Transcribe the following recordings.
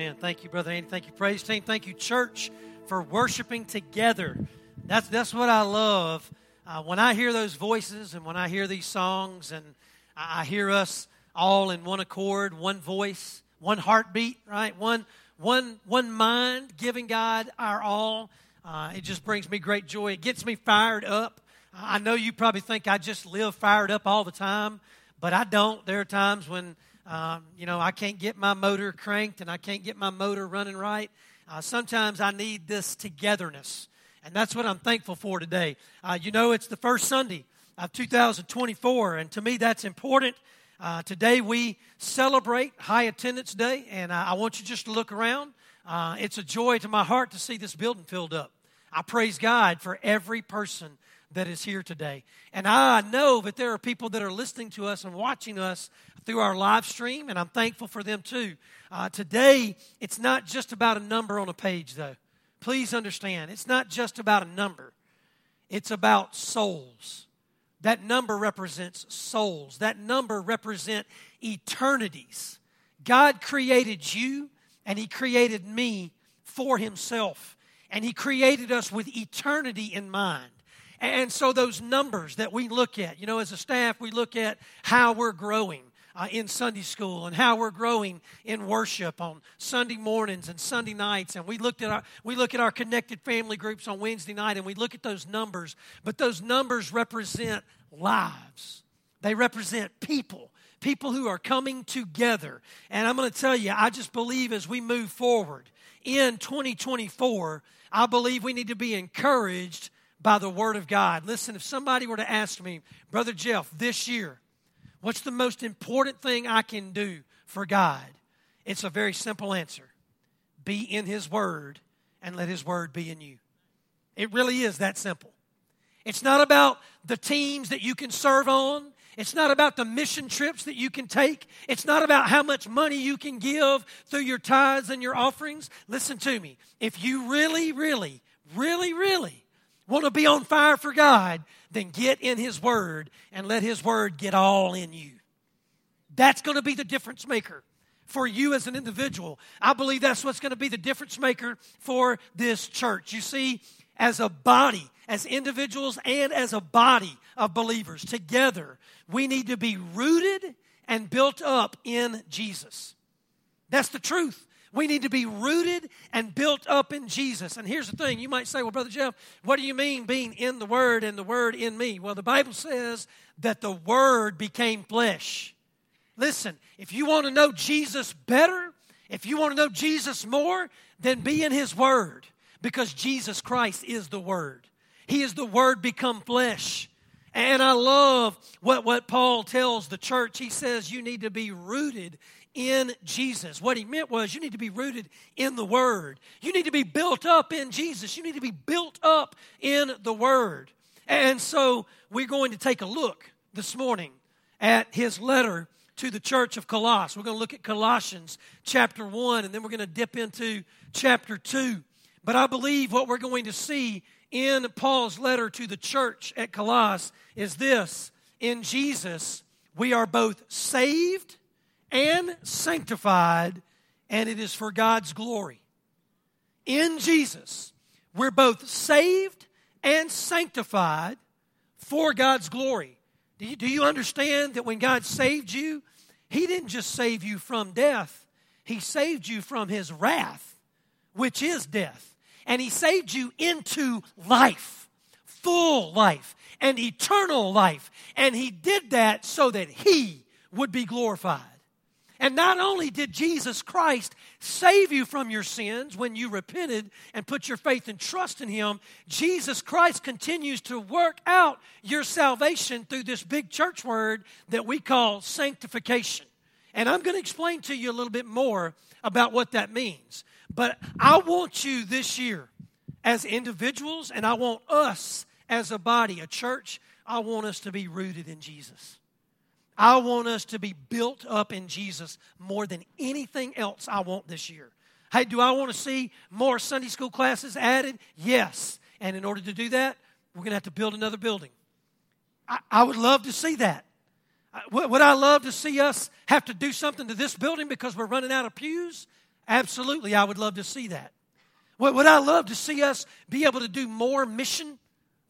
Amen. Thank you, Brother Andy. Thank you, praise team. Thank you, church, for worshiping together. That's, that's what I love. Uh, when I hear those voices and when I hear these songs and I, I hear us all in one accord, one voice, one heartbeat, right? One, one, one mind giving God our all. Uh, it just brings me great joy. It gets me fired up. I know you probably think I just live fired up all the time, but I don't. There are times when um, you know, I can't get my motor cranked and I can't get my motor running right. Uh, sometimes I need this togetherness. And that's what I'm thankful for today. Uh, you know, it's the first Sunday of 2024, and to me, that's important. Uh, today, we celebrate High Attendance Day, and I want you just to look around. Uh, it's a joy to my heart to see this building filled up. I praise God for every person that is here today. And I know that there are people that are listening to us and watching us through our live stream, and I'm thankful for them too. Uh, today, it's not just about a number on a page, though. Please understand, it's not just about a number, it's about souls. That number represents souls, that number represents eternities. God created you, and He created me for Himself, and He created us with eternity in mind. And so, those numbers that we look at, you know, as a staff, we look at how we're growing. Uh, in Sunday school and how we're growing in worship on Sunday mornings and Sunday nights. And we looked at our we look at our connected family groups on Wednesday night and we look at those numbers. But those numbers represent lives. They represent people, people who are coming together. And I'm going to tell you, I just believe as we move forward in 2024, I believe we need to be encouraged by the Word of God. Listen, if somebody were to ask me, Brother Jeff, this year, what's the most important thing I can do for God? It's a very simple answer be in His Word and let His Word be in you. It really is that simple. It's not about the teams that you can serve on. It's not about the mission trips that you can take. It's not about how much money you can give through your tithes and your offerings. Listen to me. If you really, really, really, really want to be on fire for God, then get in His Word and let His Word get all in you. That's going to be the difference maker for you as an individual. I believe that's what's going to be the difference maker for this church. You see, as a body, as individuals, and as a body of believers, together, we need to be rooted and built up in Jesus. That's the truth. We need to be rooted and built up in Jesus. And here's the thing you might say, well, Brother Jeff, what do you mean being in the Word and the Word in me? Well, the Bible says that the Word became flesh. Listen, if you want to know Jesus better, if you want to know Jesus more, then be in His Word because Jesus Christ is the Word. He is the Word become flesh. And I love what, what Paul tells the church. He says you need to be rooted in Jesus. What he meant was you need to be rooted in the Word. You need to be built up in Jesus. You need to be built up in the Word. And so we're going to take a look this morning at his letter to the church of Colossus. We're going to look at Colossians chapter 1, and then we're going to dip into chapter 2. But I believe what we're going to see in Paul's letter to the church at Colossus is this In Jesus, we are both saved and sanctified, and it is for God's glory. In Jesus, we're both saved and sanctified for God's glory. Do you, do you understand that when God saved you, He didn't just save you from death, He saved you from His wrath, which is death. And He saved you into life, full life, and eternal life. And He did that so that He would be glorified. And not only did Jesus Christ save you from your sins when you repented and put your faith and trust in Him, Jesus Christ continues to work out your salvation through this big church word that we call sanctification. And I'm going to explain to you a little bit more about what that means. But I want you this year as individuals, and I want us as a body, a church, I want us to be rooted in Jesus. I want us to be built up in Jesus more than anything else I want this year. Hey, do I want to see more Sunday school classes added? Yes. And in order to do that, we're going to have to build another building. I, I would love to see that. Would I love to see us have to do something to this building because we're running out of pews? Absolutely, I would love to see that. Would I love to see us be able to do more mission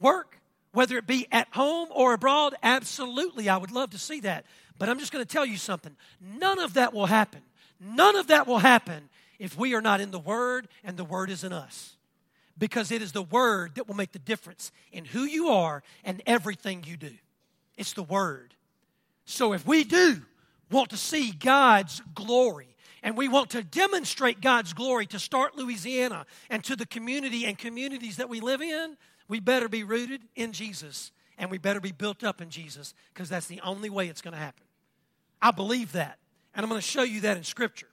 work, whether it be at home or abroad? Absolutely, I would love to see that. But I'm just going to tell you something. None of that will happen. None of that will happen if we are not in the Word and the Word is in us. Because it is the Word that will make the difference in who you are and everything you do. It's the Word. So if we do want to see God's glory, and we want to demonstrate God's glory to Start Louisiana and to the community and communities that we live in, we better be rooted in Jesus and we better be built up in Jesus because that's the only way it's going to happen. I believe that. And I'm going to show you that in Scripture.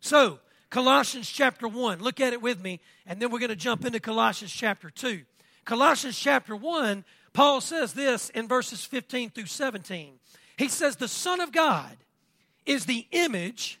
So, Colossians chapter 1, look at it with me, and then we're going to jump into Colossians chapter 2. Colossians chapter 1, Paul says this in verses 15 through 17. He says, The Son of God is the image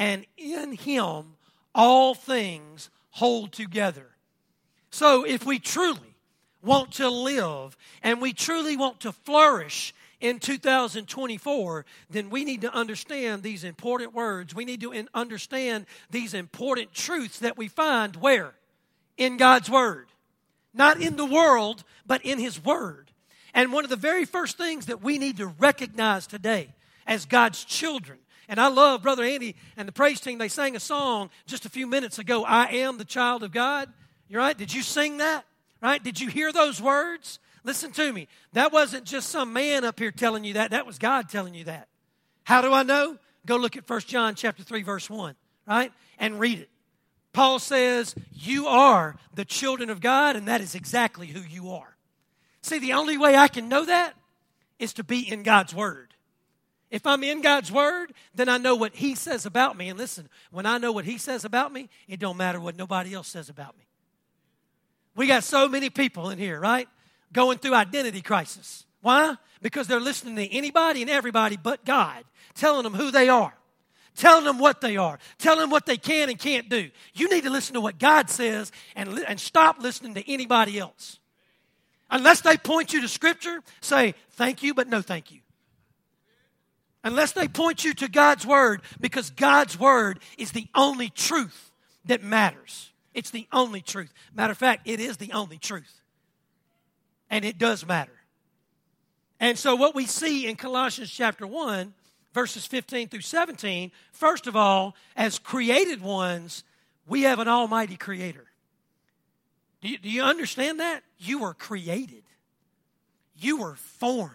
and in him all things hold together. So if we truly want to live and we truly want to flourish in 2024, then we need to understand these important words. We need to understand these important truths that we find where? In God's Word. Not in the world, but in His Word. And one of the very first things that we need to recognize today as God's children and I love Brother Andy and the praise team. They sang a song just a few minutes ago I am the child of God. You're right. Did you sing that? Right? Did you hear those words? Listen to me. That wasn't just some man up here telling you that. That was God telling you that. How do I know? Go look at 1 John chapter 3 verse 1, right? And read it. Paul says, "You are the children of God and that is exactly who you are." See, the only way I can know that is to be in God's word. If I'm in God's word, then I know what he says about me. And listen, when I know what he says about me, it don't matter what nobody else says about me. We got so many people in here, right? Going through identity crisis. Why? Because they're listening to anybody and everybody but God, telling them who they are, telling them what they are, telling them what they can and can't do. You need to listen to what God says and, and stop listening to anybody else. Unless they point you to Scripture, say, thank you, but no thank you unless they point you to God's Word, because God's Word is the only truth that matters. It's the only truth. Matter of fact, it is the only truth. And it does matter. And so, what we see in Colossians chapter 1, verses 15 through 17, first of all, as created ones, we have an almighty creator. Do you, do you understand that? You were created, you were formed,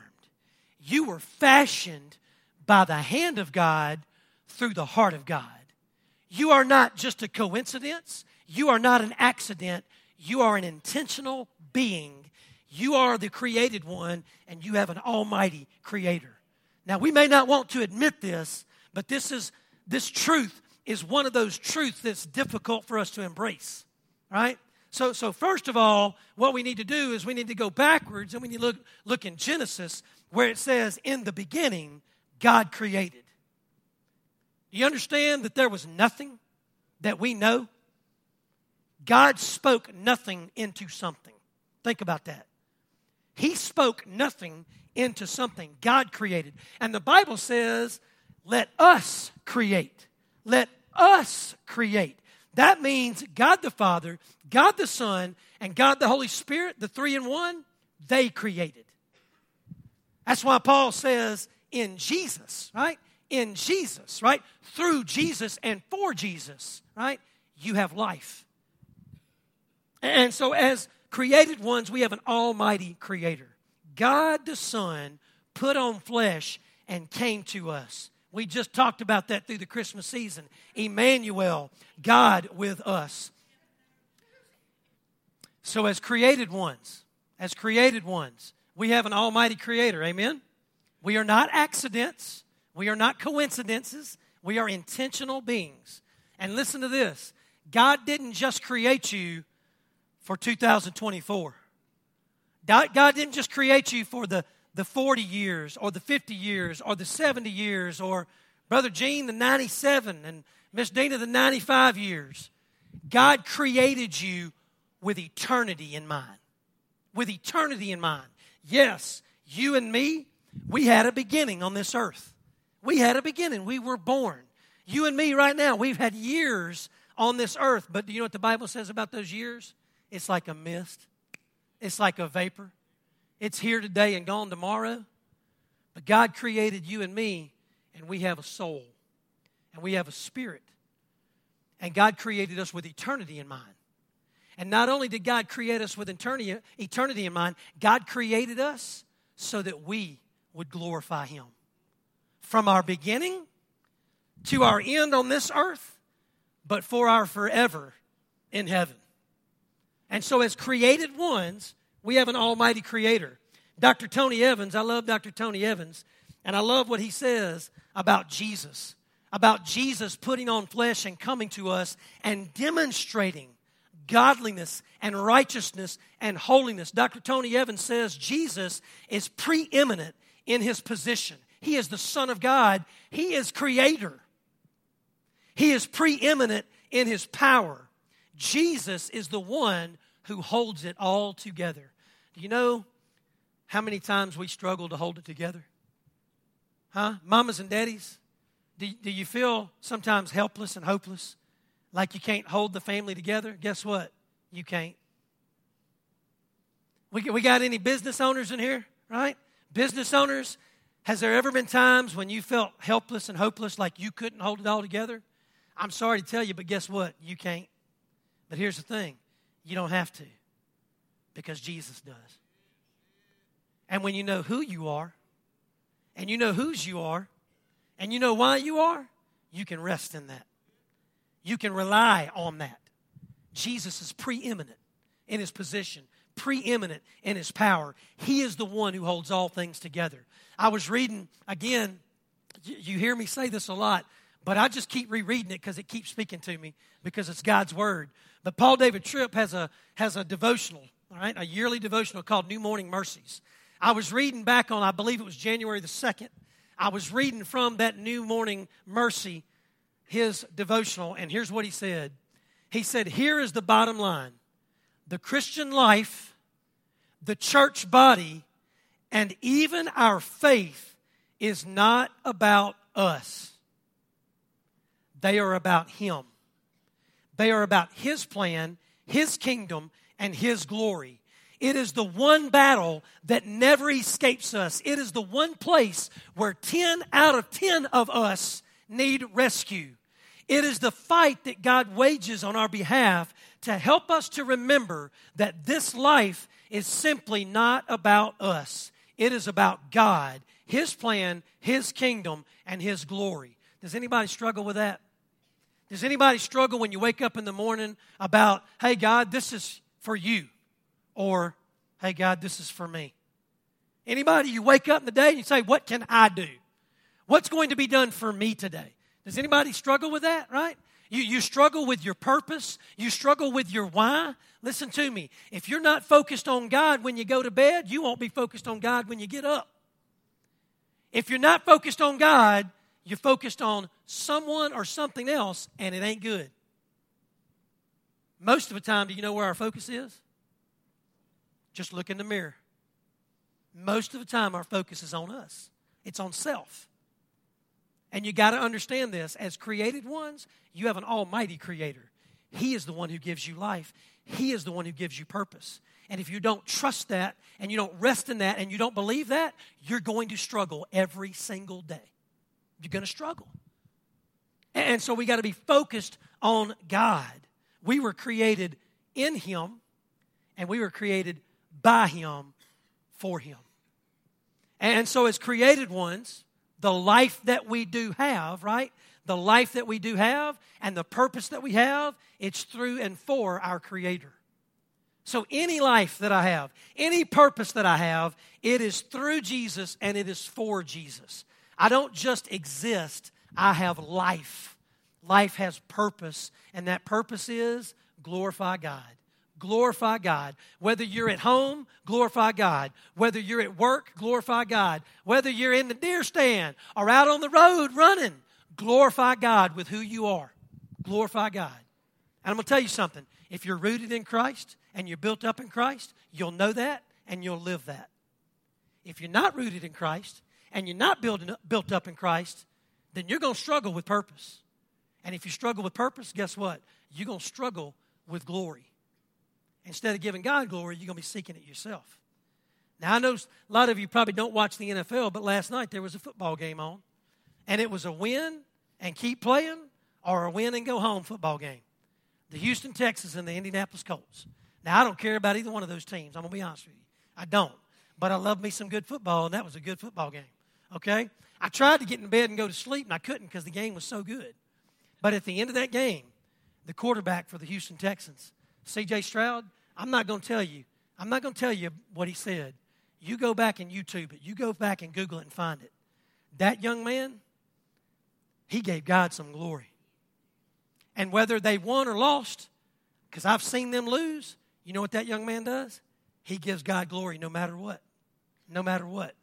you were fashioned by the hand of God through the heart of God. You are not just a coincidence, you are not an accident, you are an intentional being. You are the created one, and you have an almighty creator. Now, we may not want to admit this, but this is this truth is one of those truths that's difficult for us to embrace, right? So, so first of all, what we need to do is we need to go backwards and we need to look, look in Genesis where it says, In the beginning, God created. Do you understand that there was nothing that we know? God spoke nothing into something. Think about that. He spoke nothing into something God created. And the Bible says, let us create. Let us create. That means God the Father, God the Son, and God the Holy Spirit, the three in one, they created. That's why Paul says in Jesus, right? In Jesus, right? Through Jesus and for Jesus, right? You have life. And so, as created ones, we have an almighty creator. God the Son put on flesh and came to us. We just talked about that through the Christmas season. Emmanuel, God with us. So, as created ones, as created ones, we have an almighty creator. Amen? We are not accidents. We are not coincidences. We are intentional beings. And listen to this God didn't just create you for 2024. God didn't just create you for the, the 40 years or the 50 years or the 70 years or Brother Gene the 97 and Miss Dina the 95 years. God created you with eternity in mind. With eternity in mind. Yes, you and me, we had a beginning on this earth. We had a beginning. We were born. You and me right now, we've had years on this earth. But do you know what the Bible says about those years? It's like a mist, it's like a vapor. It's here today and gone tomorrow. But God created you and me, and we have a soul, and we have a spirit. And God created us with eternity in mind. And not only did God create us with eternity, in mind, God created us so that we would glorify Him. From our beginning to our end on this earth, but for our forever in heaven. And so, as created ones, we have an almighty creator. Dr. Tony Evans, I love Dr. Tony Evans, and I love what he says about Jesus, about Jesus putting on flesh and coming to us and demonstrating godliness and righteousness and holiness. Dr. Tony Evans says Jesus is preeminent in his position. He is the Son of God, He is creator. He is preeminent in His power. Jesus is the one who holds it all together. Do you know how many times we struggle to hold it together? Huh? Mamas and daddies, do, do you feel sometimes helpless and hopeless? Like you can't hold the family together? Guess what? You can't. We, we got any business owners in here, right? Business owners, has there ever been times when you felt helpless and hopeless like you couldn't hold it all together? I'm sorry to tell you, but guess what? You can't. But here's the thing you don't have to because Jesus does. And when you know who you are, and you know whose you are, and you know why you are, you can rest in that. You can rely on that. Jesus is preeminent in his position, preeminent in his power. He is the one who holds all things together. I was reading, again, you hear me say this a lot, but I just keep rereading it because it keeps speaking to me because it's God's word. But Paul David Tripp has a, has a devotional, all right, a yearly devotional called New Morning Mercies. I was reading back on, I believe it was January the 2nd. I was reading from that New Morning Mercy, his devotional, and here's what he said. He said, Here is the bottom line the Christian life, the church body, and even our faith is not about us. They are about Him. They are about His plan, His kingdom, and His glory. It is the one battle that never escapes us. It is the one place where 10 out of 10 of us need rescue. It is the fight that God wages on our behalf to help us to remember that this life is simply not about us. It is about God, His plan, His kingdom, and His glory. Does anybody struggle with that? Does anybody struggle when you wake up in the morning about, hey, God, this is for you? Or, hey, God, this is for me? Anybody, you wake up in the day and you say, what can I do? What's going to be done for me today? Does anybody struggle with that, right? You, you struggle with your purpose. You struggle with your why. Listen to me. If you're not focused on God when you go to bed, you won't be focused on God when you get up. If you're not focused on God, you're focused on someone or something else, and it ain't good. Most of the time, do you know where our focus is? Just look in the mirror. Most of the time, our focus is on us, it's on self. And you got to understand this as created ones, you have an almighty creator. He is the one who gives you life, He is the one who gives you purpose. And if you don't trust that and you don't rest in that and you don't believe that, you're going to struggle every single day. You're going to struggle. And so we got to be focused on God. We were created in Him and we were created by Him for Him. And so, as created ones, the life that we do have, right? The life that we do have and the purpose that we have, it's through and for our Creator. So, any life that I have, any purpose that I have, it is through Jesus and it is for Jesus. I don't just exist, I have life. life has purpose, and that purpose is glorify God. Glorify God. Whether you're at home, glorify God. Whether you're at work, glorify God. Whether you're in the deer stand or out on the road running, glorify God with who you are. Glorify God. And I'm going to tell you something. If you're rooted in Christ and you're built up in Christ, you'll know that and you'll live that. If you're not rooted in Christ and you're not built, built up in Christ, then you're going to struggle with purpose. And if you struggle with purpose, guess what? You're going to struggle with glory. Instead of giving God glory, you're going to be seeking it yourself. Now, I know a lot of you probably don't watch the NFL, but last night there was a football game on, and it was a win and keep playing or a win and go home football game. The Houston Texans and the Indianapolis Colts. Now, I don't care about either one of those teams. I'm going to be honest with you. I don't. But I love me some good football, and that was a good football game. Okay? I tried to get in bed and go to sleep, and I couldn't because the game was so good. But at the end of that game, the quarterback for the Houston Texans, C.J. Stroud, I'm not going to tell you. I'm not going to tell you what he said. You go back and YouTube it. You go back and Google it and find it. That young man, he gave God some glory. And whether they won or lost, because I've seen them lose, you know what that young man does? He gives God glory no matter what. No matter what.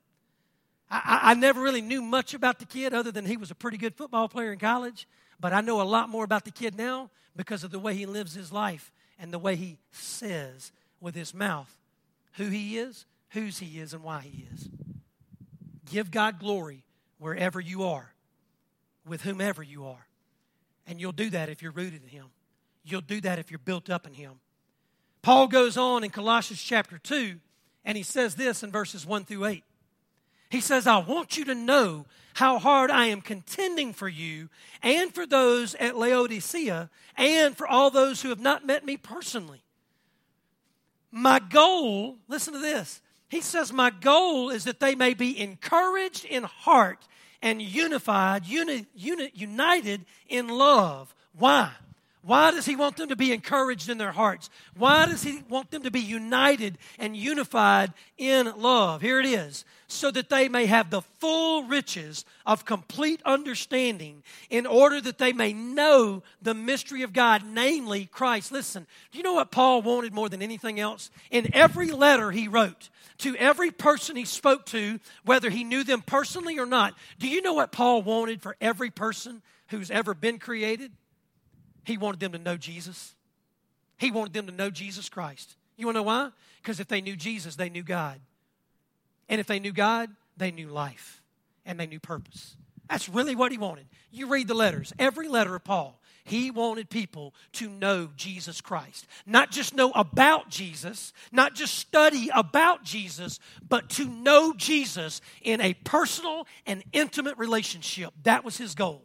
I, I, never really knew much about the kid other than he was a pretty good football player in college, but I know a lot more about the kid now because of the way he lives his life and the way he says with his mouth who he is, whose he is, and why he is. Give God glory wherever you are, with whomever you are. And you'll do that if you're rooted in him. You'll do that if you're built up in him. Paul goes on in Colossians chapter 2, and he says this in verses 1 through 8. He says, I want you to know how hard I am contending for you and for those at Laodicea and for all those who have not met me personally. My goal, listen to this. He says, My goal is that they may be encouraged in heart and unified, uni, uni, united in love. Why? Why does he want them to be encouraged in their hearts? Why does he want them to be united and unified in love? Here it is. So that they may have the full riches of complete understanding, in order that they may know the mystery of God, namely Christ. Listen, do you know what Paul wanted more than anything else? In every letter he wrote, to every person he spoke to, whether he knew them personally or not, do you know what Paul wanted for every person who's ever been created? He wanted them to know Jesus. He wanted them to know Jesus Christ. You want to know why? Because if they knew Jesus, they knew God. And if they knew God, they knew life and they knew purpose. That's really what he wanted. You read the letters, every letter of Paul. He wanted people to know Jesus Christ. Not just know about Jesus, not just study about Jesus, but to know Jesus in a personal and intimate relationship. That was his goal.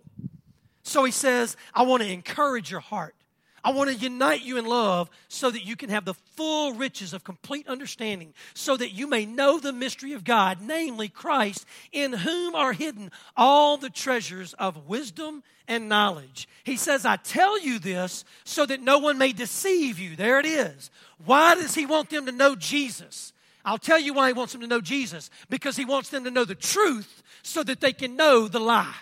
So he says, I want to encourage your heart. I want to unite you in love so that you can have the full riches of complete understanding, so that you may know the mystery of God, namely Christ, in whom are hidden all the treasures of wisdom and knowledge. He says, I tell you this so that no one may deceive you. There it is. Why does he want them to know Jesus? I'll tell you why he wants them to know Jesus because he wants them to know the truth so that they can know the lie.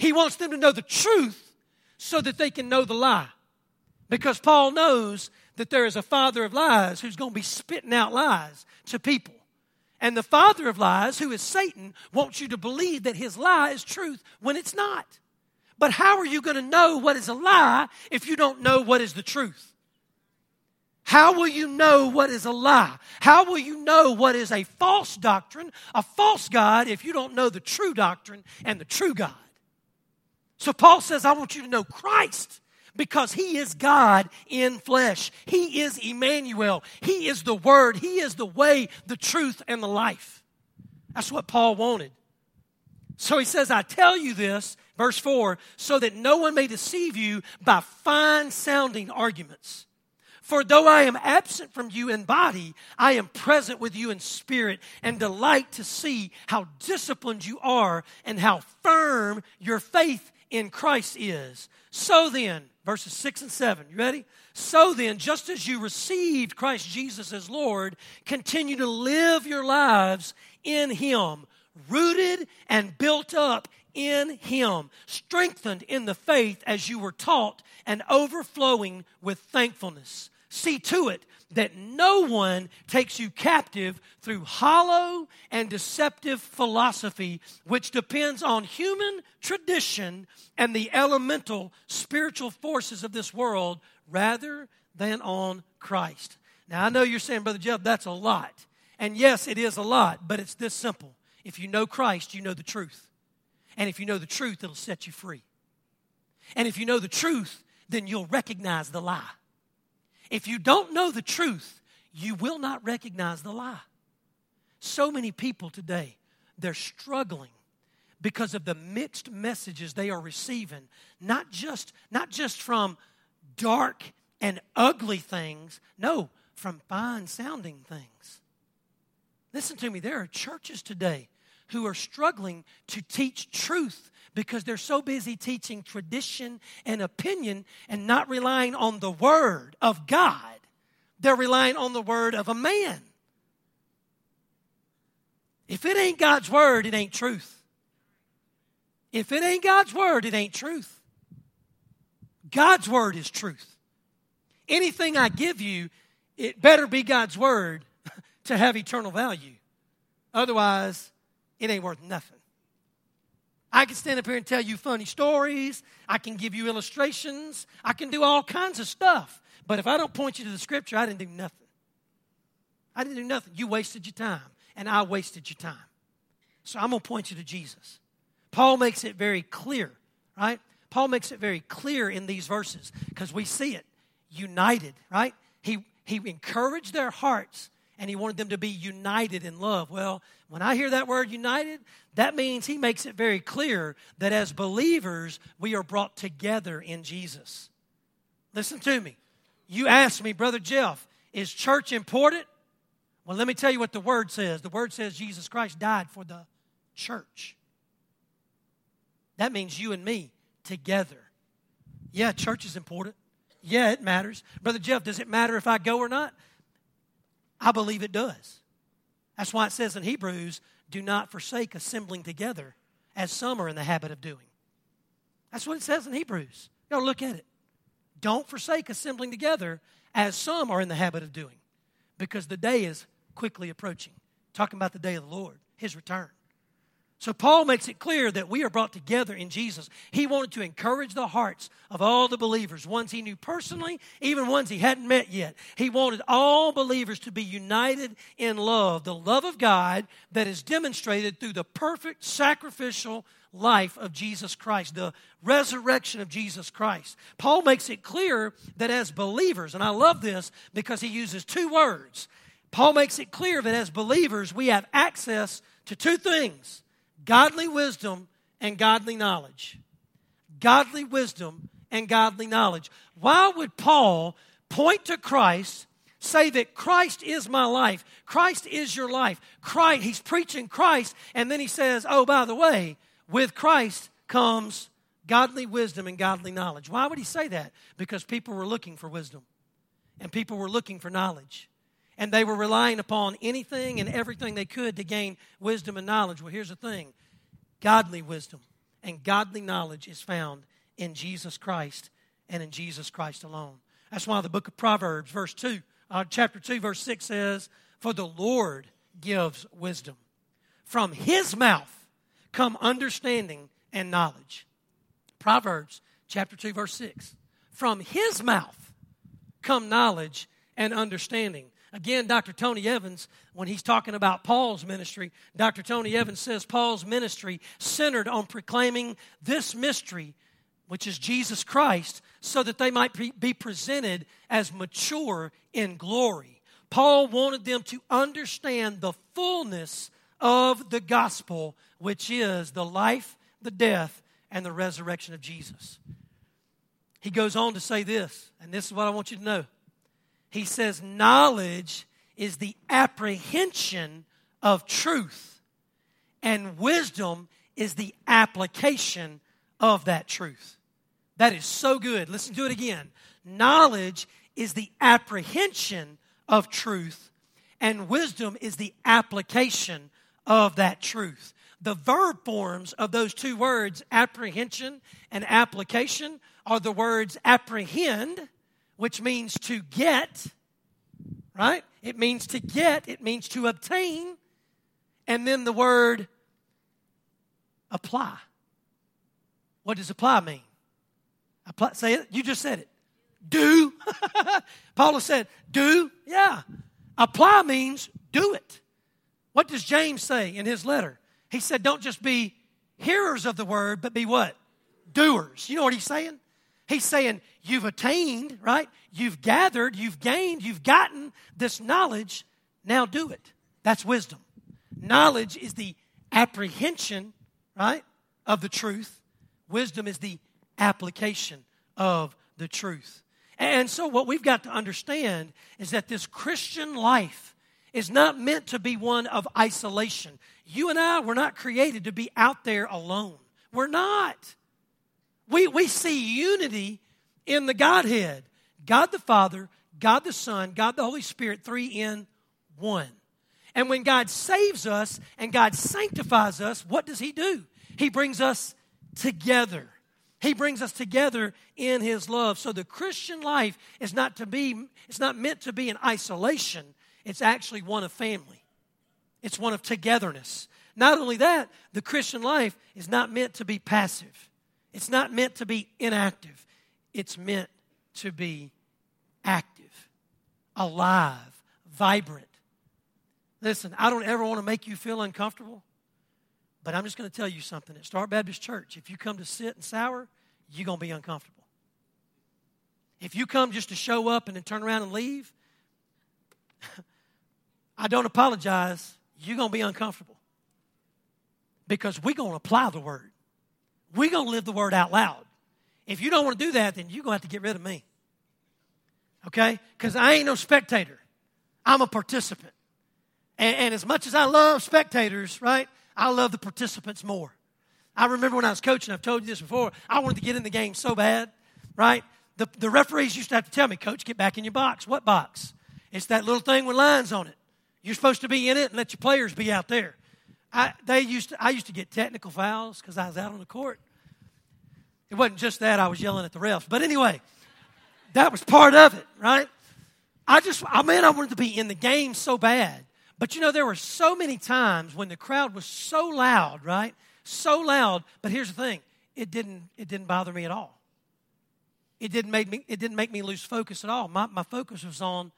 He wants them to know the truth so that they can know the lie. Because Paul knows that there is a father of lies who's going to be spitting out lies to people. And the father of lies, who is Satan, wants you to believe that his lie is truth when it's not. But how are you going to know what is a lie if you don't know what is the truth? How will you know what is a lie? How will you know what is a false doctrine, a false God, if you don't know the true doctrine and the true God? So Paul says, I want you to know Christ because he is God in flesh. He is Emmanuel. He is the Word. He is the way, the truth, and the life. That's what Paul wanted. So he says, I tell you this, verse 4, so that no one may deceive you by fine sounding arguments. For though I am absent from you in body, I am present with you in spirit and delight to see how disciplined you are and how firm your faith in Christ is. So then, verses 6 and 7, you ready? So then, just as you received Christ Jesus as Lord, continue to live your lives in Him, rooted and built up in him, strengthened in the faith as you were taught, and overflowing with thankfulness. See to it that no one takes you captive through hollow and deceptive philosophy, which depends on human tradition and the elemental spiritual forces of this world rather than on Christ. Now, I know you're saying, Brother Jeff, that's a lot. And yes, it is a lot, but it's this simple. If you know Christ, you know the truth. And if you know the truth, it'll set you free. And if you know the truth, then you'll recognize the lie. If you don't know the truth, you will not recognize the lie. So many people today, they're struggling because of the mixed messages they are receiving, not just, not just from dark and ugly things, no, from fine sounding things. Listen to me, there are churches today who are struggling to teach truth because they're so busy teaching tradition and opinion and not relying on the Word of God. They're relying on the Word of a man. If it ain't God's Word, it ain't truth. If it ain't God's Word, it ain't truth. God's Word is truth. Anything I give you, it better be God's Word to have eternal value. Otherwise, it ain't worth nothing. I can stand up here and tell you funny stories. I can give you illustrations. I can do all kinds of stuff. But if I don't point you to the scripture, I didn't do nothing. I didn't do nothing. You wasted your time, and I wasted your time. So I'm going to point you to Jesus. Paul makes it very clear, right? Paul makes it very clear in these verses because we see it united, right? He, he encouraged their hearts and he wanted them to be united in love. Well, when I hear that word united, that means he makes it very clear that as believers, we are brought together in Jesus. Listen to me. You asked me, Brother Jeff, is church important? Well, let me tell you what the word says. The word says Jesus Christ died for the church. That means you and me together. Yeah, church is important. Yeah, it matters. Brother Jeff, does it matter if I go or not? I believe it does. That's why it says in Hebrews, do not forsake assembling together as some are in the habit of doing. That's what it says in Hebrews. Gotta look at it. Don't forsake assembling together as some are in the habit of doing, because the day is quickly approaching. Talking about the day of the Lord, his return. So Paul makes it clear that we are brought together in Jesus. He wanted to encourage the hearts of all the believers, ones he knew personally, even ones he hadn't met yet. He wanted all believers to be united in love, the love of God that is demonstrated through the perfect sacrificial life of Jesus Christ, the resurrection of Jesus Christ. Paul makes it clear that as believers, and I love this because he uses two words. Paul makes it clear that as believers, we have access to two things godly wisdom and godly knowledge. Godly wisdom and godly knowledge. Why would Paul point to Christ, say that Christ is my life, Christ is your life? Christ, he's preaching Christ, and then he says, oh, by the way, with Christ comes godly wisdom and godly knowledge. Why would he say that? Because people were looking for wisdom and people were looking for knowledge and they were relying upon anything and everything they could to gain wisdom and knowledge. Well, here's the thing godly wisdom and godly knowledge is found in Jesus Christ and in Jesus Christ alone. That's why the book of Proverbs, verse 2, uh, chapter 2, verse 6 says, For the Lord gives wisdom. From his mouth come understanding and knowledge. Proverbs chapter 2, verse 6. From his mouth come knowledge and understanding. Again, Dr. Tony Evans, when he's talking about Paul's ministry, Dr. Tony Evans says Paul's ministry centered on proclaiming this mystery, which is Jesus Christ, so that they might be presented as mature in glory. Paul wanted them to understand the fullness of the gospel, which is the life, the death, and the resurrection of Jesus. He goes on to say this, and this is what I want you to know. He says, knowledge is the apprehension of truth, and wisdom is the application of that truth. That is so good. Listen to it again. Knowledge is the apprehension of truth, and wisdom is the application of that truth. The verb forms of those two words, apprehension and application, are the words apprehend, which means to get, right? It means to get, it means to obtain, and then the word apply. What does apply mean? Apply, say it. You just said it. Do. Paula said, do. Yeah. Apply means do it. What does James say in his letter? He said, don't just be hearers of the word, but be what? Doers. You know what he's saying? He's saying, you've attained, right? You've gathered, you've gained, you've gotten this knowledge. Now do it. That's wisdom. Knowledge is the apprehension, right, of the truth. Wisdom is the application of the truth. And so, what we've got to understand is that this Christian life is not meant to be one of isolation. You and I were not created to be out there alone. We're not. We, we see unity in the Godhead God the Father, God the Son, God the Holy Spirit, three in one. And when God saves us and God sanctifies us, what does He do? He brings us together. He brings us together in his love. So the Christian life is not to be it's not meant to be in isolation. It's actually one of family. It's one of togetherness. Not only that, the Christian life is not meant to be passive. It's not meant to be inactive. It's meant to be active, alive, vibrant. Listen, I don't ever want to make you feel uncomfortable. But I'm just going to tell you something. At Start Baptist Church, if you come to sit and sour, you're going to be uncomfortable. If you come just to show up and then turn around and leave, I don't apologize. You're going to be uncomfortable. Because we're going to apply the word. We're going to live the word out loud. If you don't want to do that, then you're going to have to get rid of me. Okay? Because I ain't no spectator, I'm a participant. And, and as much as I love spectators, right? I love the participants more. I remember when I was coaching, I've told you this before, I wanted to get in the game so bad, right? The, the referees used to have to tell me, Coach, get back in your box. What box? It's that little thing with lines on it. You're supposed to be in it and let your players be out there. I, they used to, I used to get technical fouls because I was out on the court. It wasn't just that, I was yelling at the refs. But anyway, that was part of it, right? I just, I mean, I wanted to be in the game so bad. But you know, there were so many times when the crowd was so loud, right? So loud. But here's the thing it didn't, it didn't bother me at all. It didn't make me, it didn't make me lose focus at all. My, my focus was on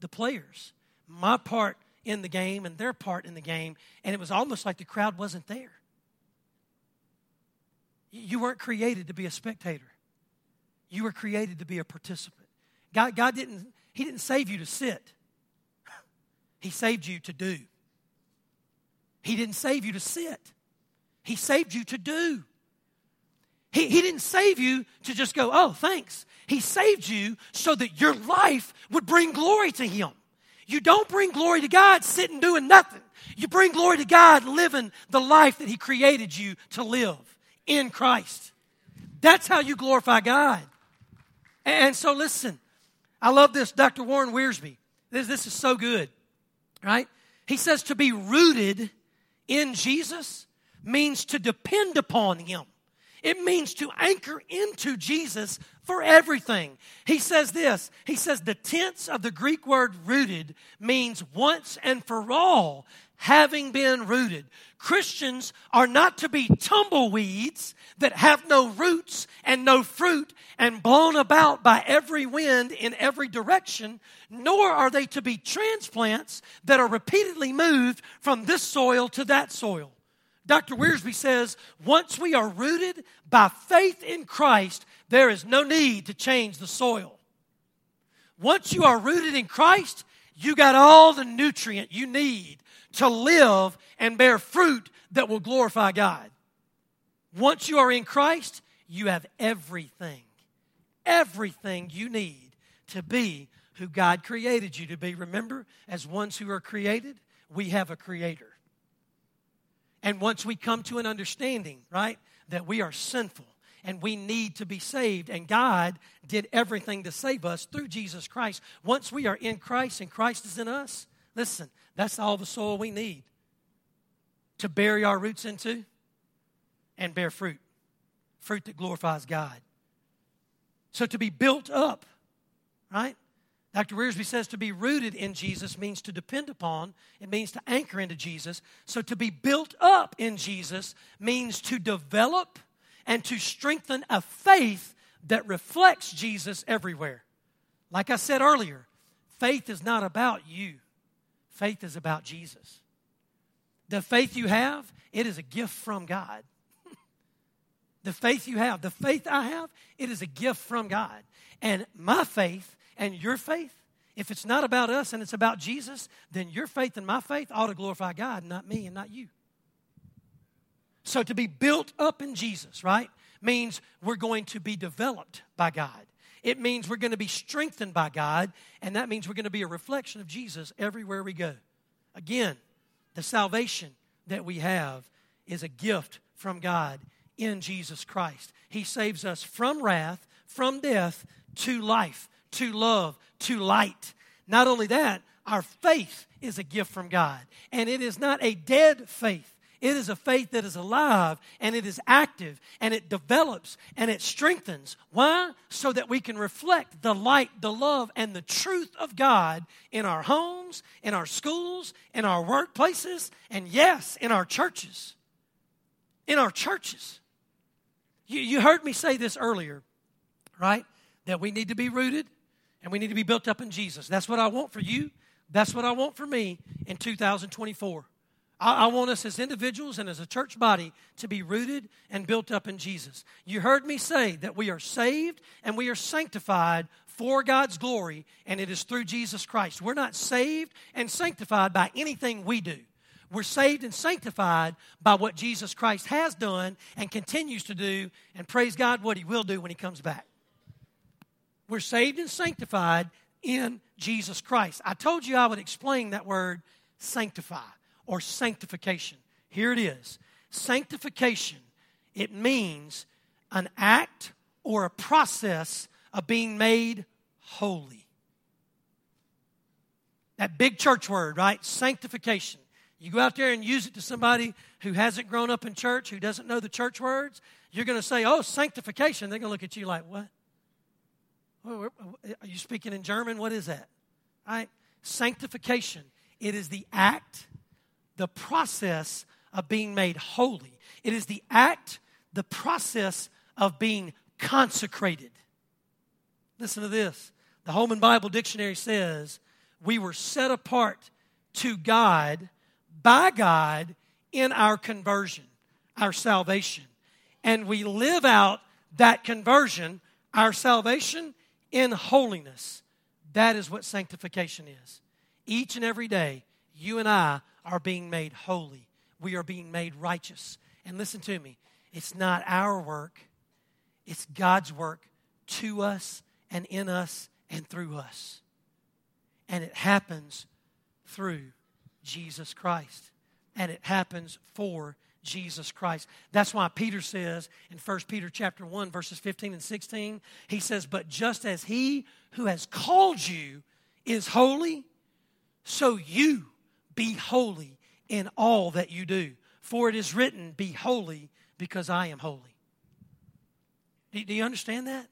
the players, my part in the game and their part in the game. And it was almost like the crowd wasn't there. You weren't created to be a spectator. You were created to be a participant. God, God didn't, He didn't save you to sit. He saved you to do. He didn't save you to sit, He saved you to do. He, he didn't save you to just go, oh, thanks. He saved you so that your life would bring glory to Him. You don't bring glory to God sitting doing nothing. You bring glory to God living the life that He created you to live in Christ. That's how you glorify God. And so, listen, I love this. Dr. Warren Wiersbe. This, this is so good right? He says to be rooted in Jesus means to depend upon Him. It means to anchor into Jesus for everything. He says this He says the tense of the Greek word rooted means once and for all having been rooted. Christians are not to be tumbleweeds that have no roots and no fruit and blown about by every wind in every direction, nor are they to be transplants that are repeatedly moved from this soil to that soil. Dr. Wiersbe says, once we are rooted by faith in Christ, there is no need to change the soil. Once you are rooted in Christ, you got all the nutrient you need to live and bear fruit that will glorify God. Once you are in Christ, you have everything, everything you need to be who God created you to be. Remember, as ones who are created, we have a creator. And once we come to an understanding, right, that we are sinful and we need to be saved, and God did everything to save us through Jesus Christ. Once we are in Christ and Christ is in us, listen, that's all the soil we need. to bury our roots into and bear fruit, fruit that glorifies God. So to be built up, right? Dr. Wiersbe says to be rooted in Jesus means to depend upon, it means to anchor into Jesus. So to be built up in Jesus means to develop and to strengthen a faith that reflects Jesus everywhere. Like I said earlier, faith is not about you, faith is about Jesus. The faith you have, it is a gift from God. the faith you have, the faith I have, it is a gift from God. And my faith and your faith, if it's not about us and it's about Jesus, then your faith and my faith ought to glorify God, not me and not you. So to be built up in Jesus, right, means we're going to be developed by God. It means we're going to be strengthened by God, and that means we're going to be a reflection of Jesus everywhere we go. Again, the salvation that we have is a gift from God in Jesus Christ. He saves us from wrath, from death, to life, to love, to light. Not only that, our faith is a gift from God. And it is not a dead faith. It is a faith that is alive and it is active and it develops and it strengthens. Why? So that we can reflect the light, the love, and the truth of God in our homes, in our schools, in our workplaces, and yes, in our churches. In our churches. You, you heard me say this earlier, right? That we need to be rooted and we need to be built up in Jesus. That's what I want for you. That's what I want for me in 2024. I, I want us as individuals and as a church body to be rooted and built up in Jesus. You heard me say that we are saved and we are sanctified for God's glory, and it is through Jesus Christ. We're not saved and sanctified by anything we do. We're saved and sanctified by what Jesus Christ has done and continues to do, and praise God what He will do when He comes back. We're saved and sanctified in Jesus Christ. I told you I would explain that word sanctify or sanctification. Here it is sanctification, it means an act or a process of being made holy. That big church word, right? Sanctification. You go out there and use it to somebody who hasn't grown up in church, who doesn't know the church words, you're going to say, oh, sanctification. They're going to look at you like, what? Uh, are you speaking in German? What is that? Right? Sanctification. It is the act the process of being made holy. It is the act, the process of being consecrated. Listen to this. The Holman Bible Dictionary says, We were set apart to God, by God, in our conversion, our salvation. And we live out that conversion, our salvation, in holiness. That is what sanctification is. Each and every day, you and I are being made holy. We are being made righteous. And listen to me, it's not our work, it's God's work to us and in us and through us. And it happens through Jesus Christ. And it happens for Jesus Christ. That's why Peter says in 1 Peter chapter 1 verses 15 and 16, he says, "But just as he who has called you is holy, so you be holy in all that you do. For it is written, Be holy because I am holy. Do, do you understand that?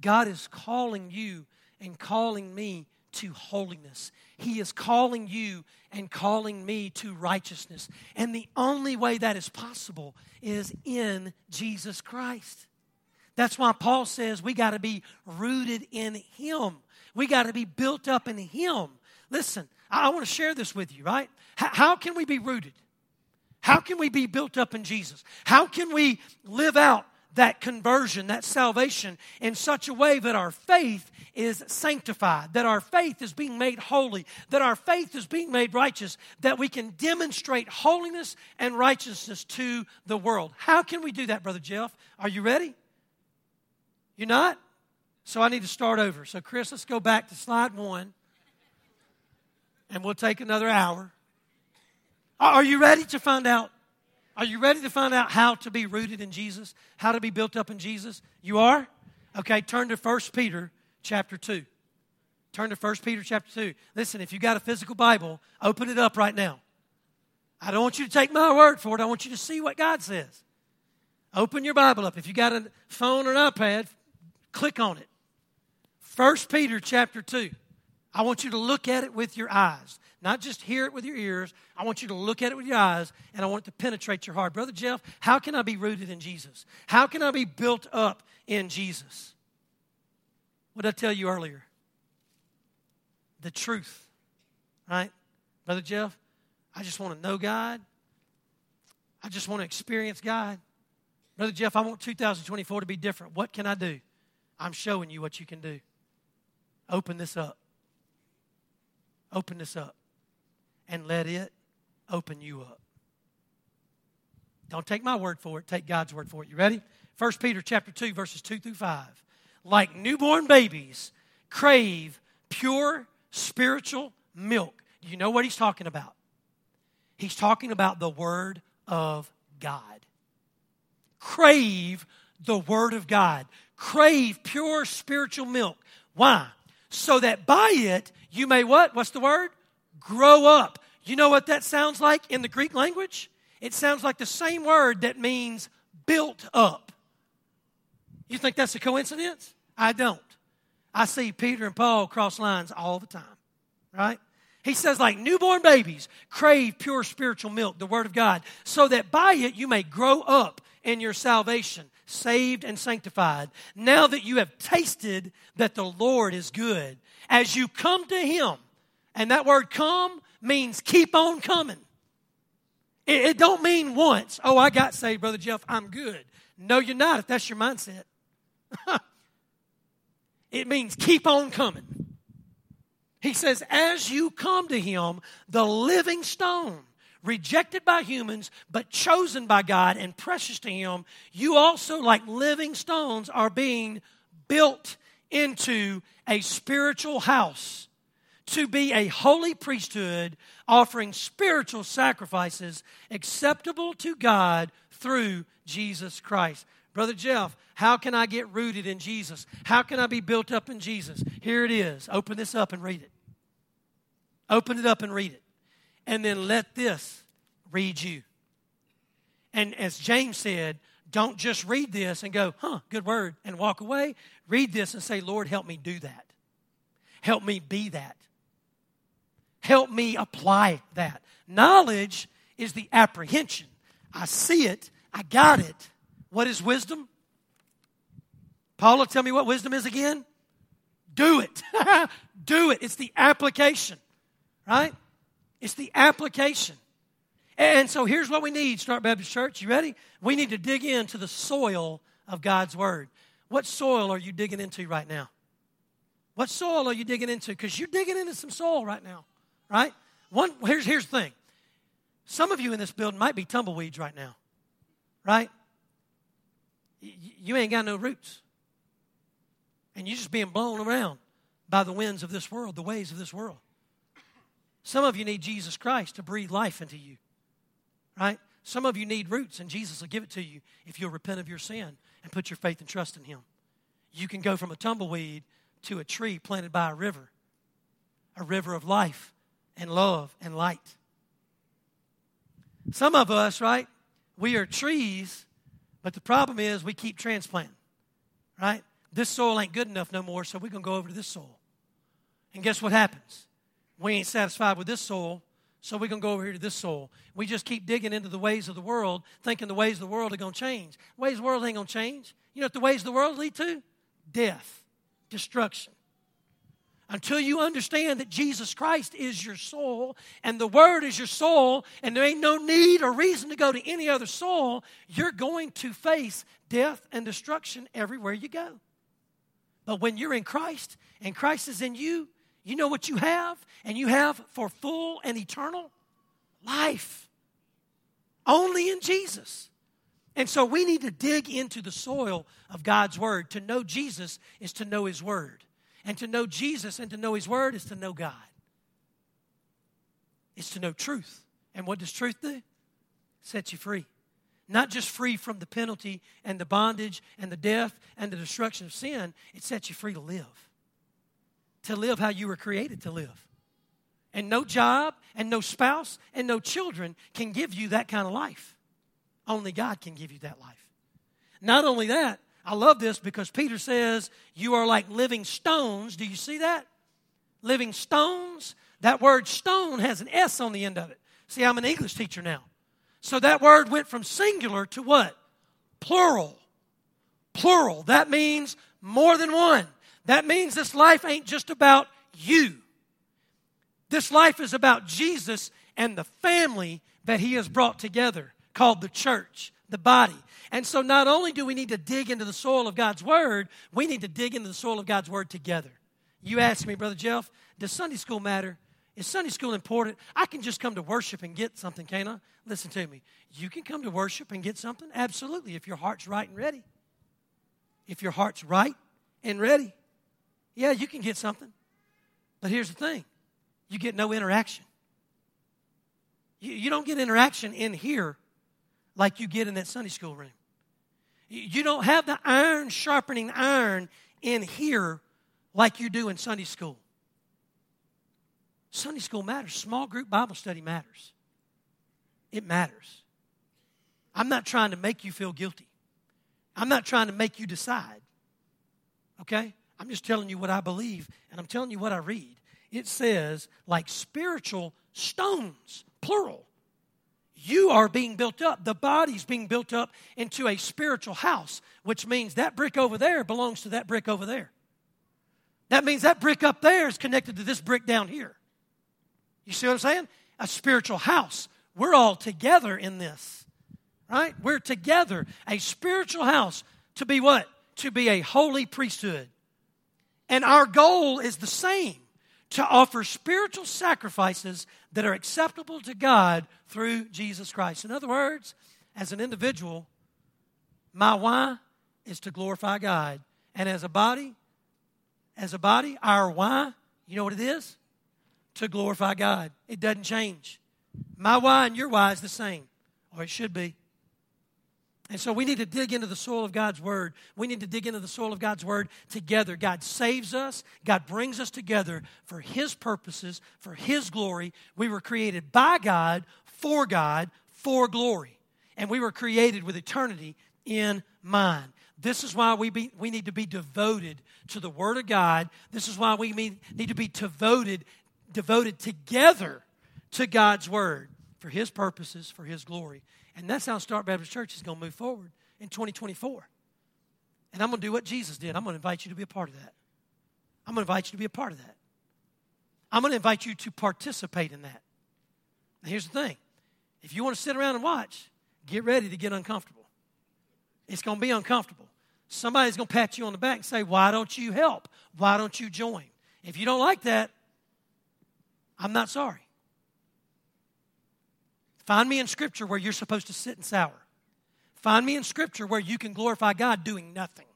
God is calling you and calling me to holiness. He is calling you and calling me to righteousness. And the only way that is possible is in Jesus Christ. That's why Paul says we got to be rooted in Him. We got to be built up in Him. Listen, I want to share this with you, right? How can we be rooted? How can we be built up in Jesus? How can we live out that conversion, that salvation, in such a way that our faith is sanctified, that our faith is being made holy, that our faith is being made righteous, that we can demonstrate holiness and righteousness to the world? How can we do that, Brother Jeff? Are you ready? You're not? So I need to start over. So, Chris, let's go back to slide one and we'll take another hour. Are you ready to find out? Are you ready to find out how to be rooted in Jesus? How to be built up in Jesus? You are? Okay, turn to 1 Peter chapter 2. Turn to 1 Peter chapter 2. Listen, if you got a physical Bible, open it up right now. I don't want you to take my word for it. I want you to see what God says. Open your Bible up. If you got a phone or an iPad, click on it. 1 Peter chapter 2. I want you to look at it with your eyes, not just hear it with your ears. I want you to look at it with your eyes, and I want it to penetrate your heart. Brother Jeff, how can I be rooted in Jesus? How can I be built up in Jesus? What did I tell you earlier? The truth, right? Brother Jeff, I just want to know God. I just want to experience God. Brother Jeff, I want 2024 to be different. What can I do? I'm showing you what you can do. Open this up. Open this up. And let it open you up. Don't take my word for it, take God's word for it. You ready? 1 Peter chapter 2 verses 2 through 5. Like newborn babies crave pure spiritual milk. You know what he's talking about? He's talking about the word of God. Crave the word of God. Crave pure spiritual milk. Why? So that by it you may what? What's the word? Grow up. You know what that sounds like in the Greek language? It sounds like the same word that means built up. You think that's a coincidence? I don't. I see Peter and Paul cross lines all the time, right? He says, like newborn babies, crave pure spiritual milk, the Word of God, so that by it you may grow up in your salvation, saved and sanctified, now that you have tasted that the Lord is good. As you come to Him, and that word come means keep on coming. It, it don't mean once, oh, I got saved, Brother Jeff, I'm good. No, you're not if that's your mindset. it means keep on coming. He says, as you come to him, the living stone, rejected by humans, but chosen by God and precious to him, you also, like living stones, are being built into a spiritual house to be a holy priesthood, offering spiritual sacrifices acceptable to God through Jesus Christ. Brother Jeff, how can I get rooted in Jesus? How can I be built up in Jesus? Here it is. Open this up and read it. Open it up and read it. And then let this read you. And as James said, don't just read this and go, huh, good word, and walk away. Read this and say, Lord, help me do that. Help me be that. Help me apply that. Knowledge is the apprehension. I see it, I got it. What is wisdom? Paula, tell me what wisdom is again? Do it. do it. It's the application right? It's the application. And so here's what we need, Start Baptist Church. You ready? We need to dig into the soil of God's Word. What soil are you digging into right now? What soil are you digging into? Because you're digging into some soil right now, right? One, here's, here's the thing. Some of you in this building might be tumbleweeds right now, right? You ain't got no roots. And you're just being blown around by the winds of this world, the waves of this world. Some of you need Jesus Christ to breathe life into you, right? Some of you need roots, and Jesus will give it to you if you'll repent of your sin and put your faith and trust in Him. You can go from a tumbleweed to a tree planted by a river, a river of life and love and light. Some of us, right, we are trees, but the problem is we keep transplanting, right? This soil ain't good enough no more, so we're going to go over to this soil. And guess what happens? We ain't satisfied with this soul, so we're going to go over here to this soul. We just keep digging into the ways of the world, thinking the ways of the world are going to change. The ways of the world ain't going to change. You know what the ways of the world lead to? Death, destruction. Until you understand that Jesus Christ is your soul and the Word is your soul, and there ain't no need or reason to go to any other soul, you're going to face death and destruction everywhere you go. But when you're in Christ and Christ is in you, you know what you have? And you have for full and eternal life. Only in Jesus. And so we need to dig into the soil of God's Word. To know Jesus is to know His Word. And to know Jesus and to know His Word is to know God. It's to know truth. And what does truth do? Set you free. Not just free from the penalty and the bondage and the death and the destruction of sin, it sets you free to live to live how you were created to live. And no job, and no spouse, and no children can give you that kind of life. Only God can give you that life. Not only that, I love this because Peter says, You are like living stones. Do you see that? Living stones. That word stone has an S on the end of it. See, I'm an English teacher now. So that word went from singular to what? Plural. Plural. That means more than one. That means this life ain't just about you. This life is about Jesus and the family that he has brought together, called the church, the body. And so, not only do we need to dig into the soil of God's Word, we need to dig into the soil of God's Word together. You ask me, Brother Jeff, does Sunday school matter? Is Sunday school important? I can just come to worship and get something, can I? Listen to me. You can come to worship and get something? Absolutely, if your heart's right and ready. If your heart's right and ready, yeah, you can get something. But here's the thing you get no interaction. You, you don't get interaction in here like you get in that Sunday school room. You don't have the iron sharpening iron in here like you do in Sunday school. Sunday school matters. Small group Bible study matters. It matters. I'm not trying to make you feel guilty. I'm not trying to make you decide. Okay? I'm just telling you what I believe, and I'm telling you what I read. It says, like spiritual stones, plural. You are being built up. The body's being built up into a spiritual house, which means that brick over there belongs to that brick over there. That means that brick up there is connected to this brick down here. You see what I'm saying? A spiritual house. We're all together in this, right? We're together. A spiritual house to be what? To be a holy priesthood. And our goal is the same to offer spiritual sacrifices that are acceptable to God through Jesus Christ. In other words, as an individual, my why is to glorify God. And as a body, as a body, our why, you know what it is? To glorify God. It doesn't change. My why and your why is the same, or it should be. And so we need to dig into the soil of God's Word. We need to dig into the soil of God's Word together. God saves us, God brings us together for His purposes, for His glory. We were created by God, for God, for glory. And we were created with eternity in mind. This is why we, be, we need to be devoted to the Word of God. This is why we need to be devoted, devoted together to God's Word for His purposes, for His glory. And that's how Start Baptist Church is going to move forward in 2024. And I'm going to do what Jesus did. I'm going to invite you to be a part of that. I'm going to invite you to be a part of that. I'm going to invite you to participate in that. Now, here's the thing if you want to sit around and watch, get ready to get uncomfortable. It's going to be uncomfortable. Somebody's going to pat you on the back and say, Why don't you help? Why don't you join? If you don't like that, I'm not sorry. Find me in Scripture where you're supposed to sit and sour. Find me in Scripture where you can glorify God doing nothing.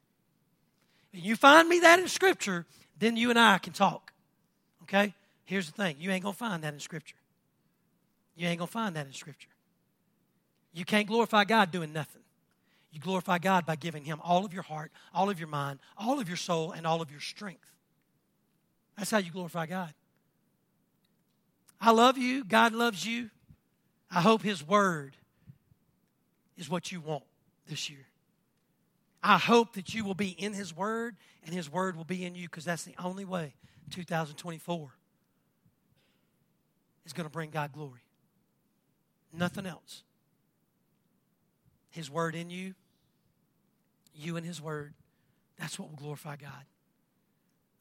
And you find me that in Scripture, then you and I can talk. Okay? Here's the thing you ain't going to find that in Scripture. You ain't going to find that in Scripture. You can't glorify God doing nothing. You glorify God by giving Him all of your heart, all of your mind, all of your soul, and all of your strength. That's how you glorify God. I love you. God loves you. I hope His Word is what you want this year. I hope that you will be in His Word and His Word will be in you because that's the only way 2024 is going to bring God glory. Nothing else. His Word in you, you and His Word, that's what will glorify God.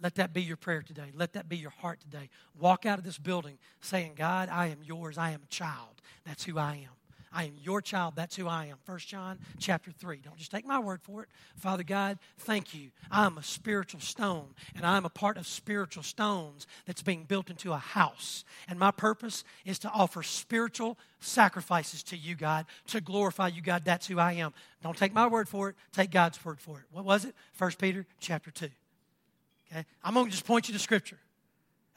Let that be your prayer today. Let that be your heart today. Walk out of this building saying, God, I am yours. I am a child. That's who I am. I am your child. That's who I am. First John chapter 3. Don't just take my word for it. Father God, thank you. I am a spiritual stone, and I am a part of spiritual stones that's being built into a house. And my purpose is to offer spiritual sacrifices to you, God, to glorify you, God. That's who I am. Don't take my word for it. Take God's word for it. What was it? First Peter chapter 2. Okay? I'm going to just point you to Scripture.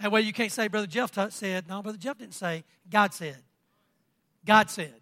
That way you can't say, Brother Jeff said. No, Brother Jeff didn't say. God said. God said.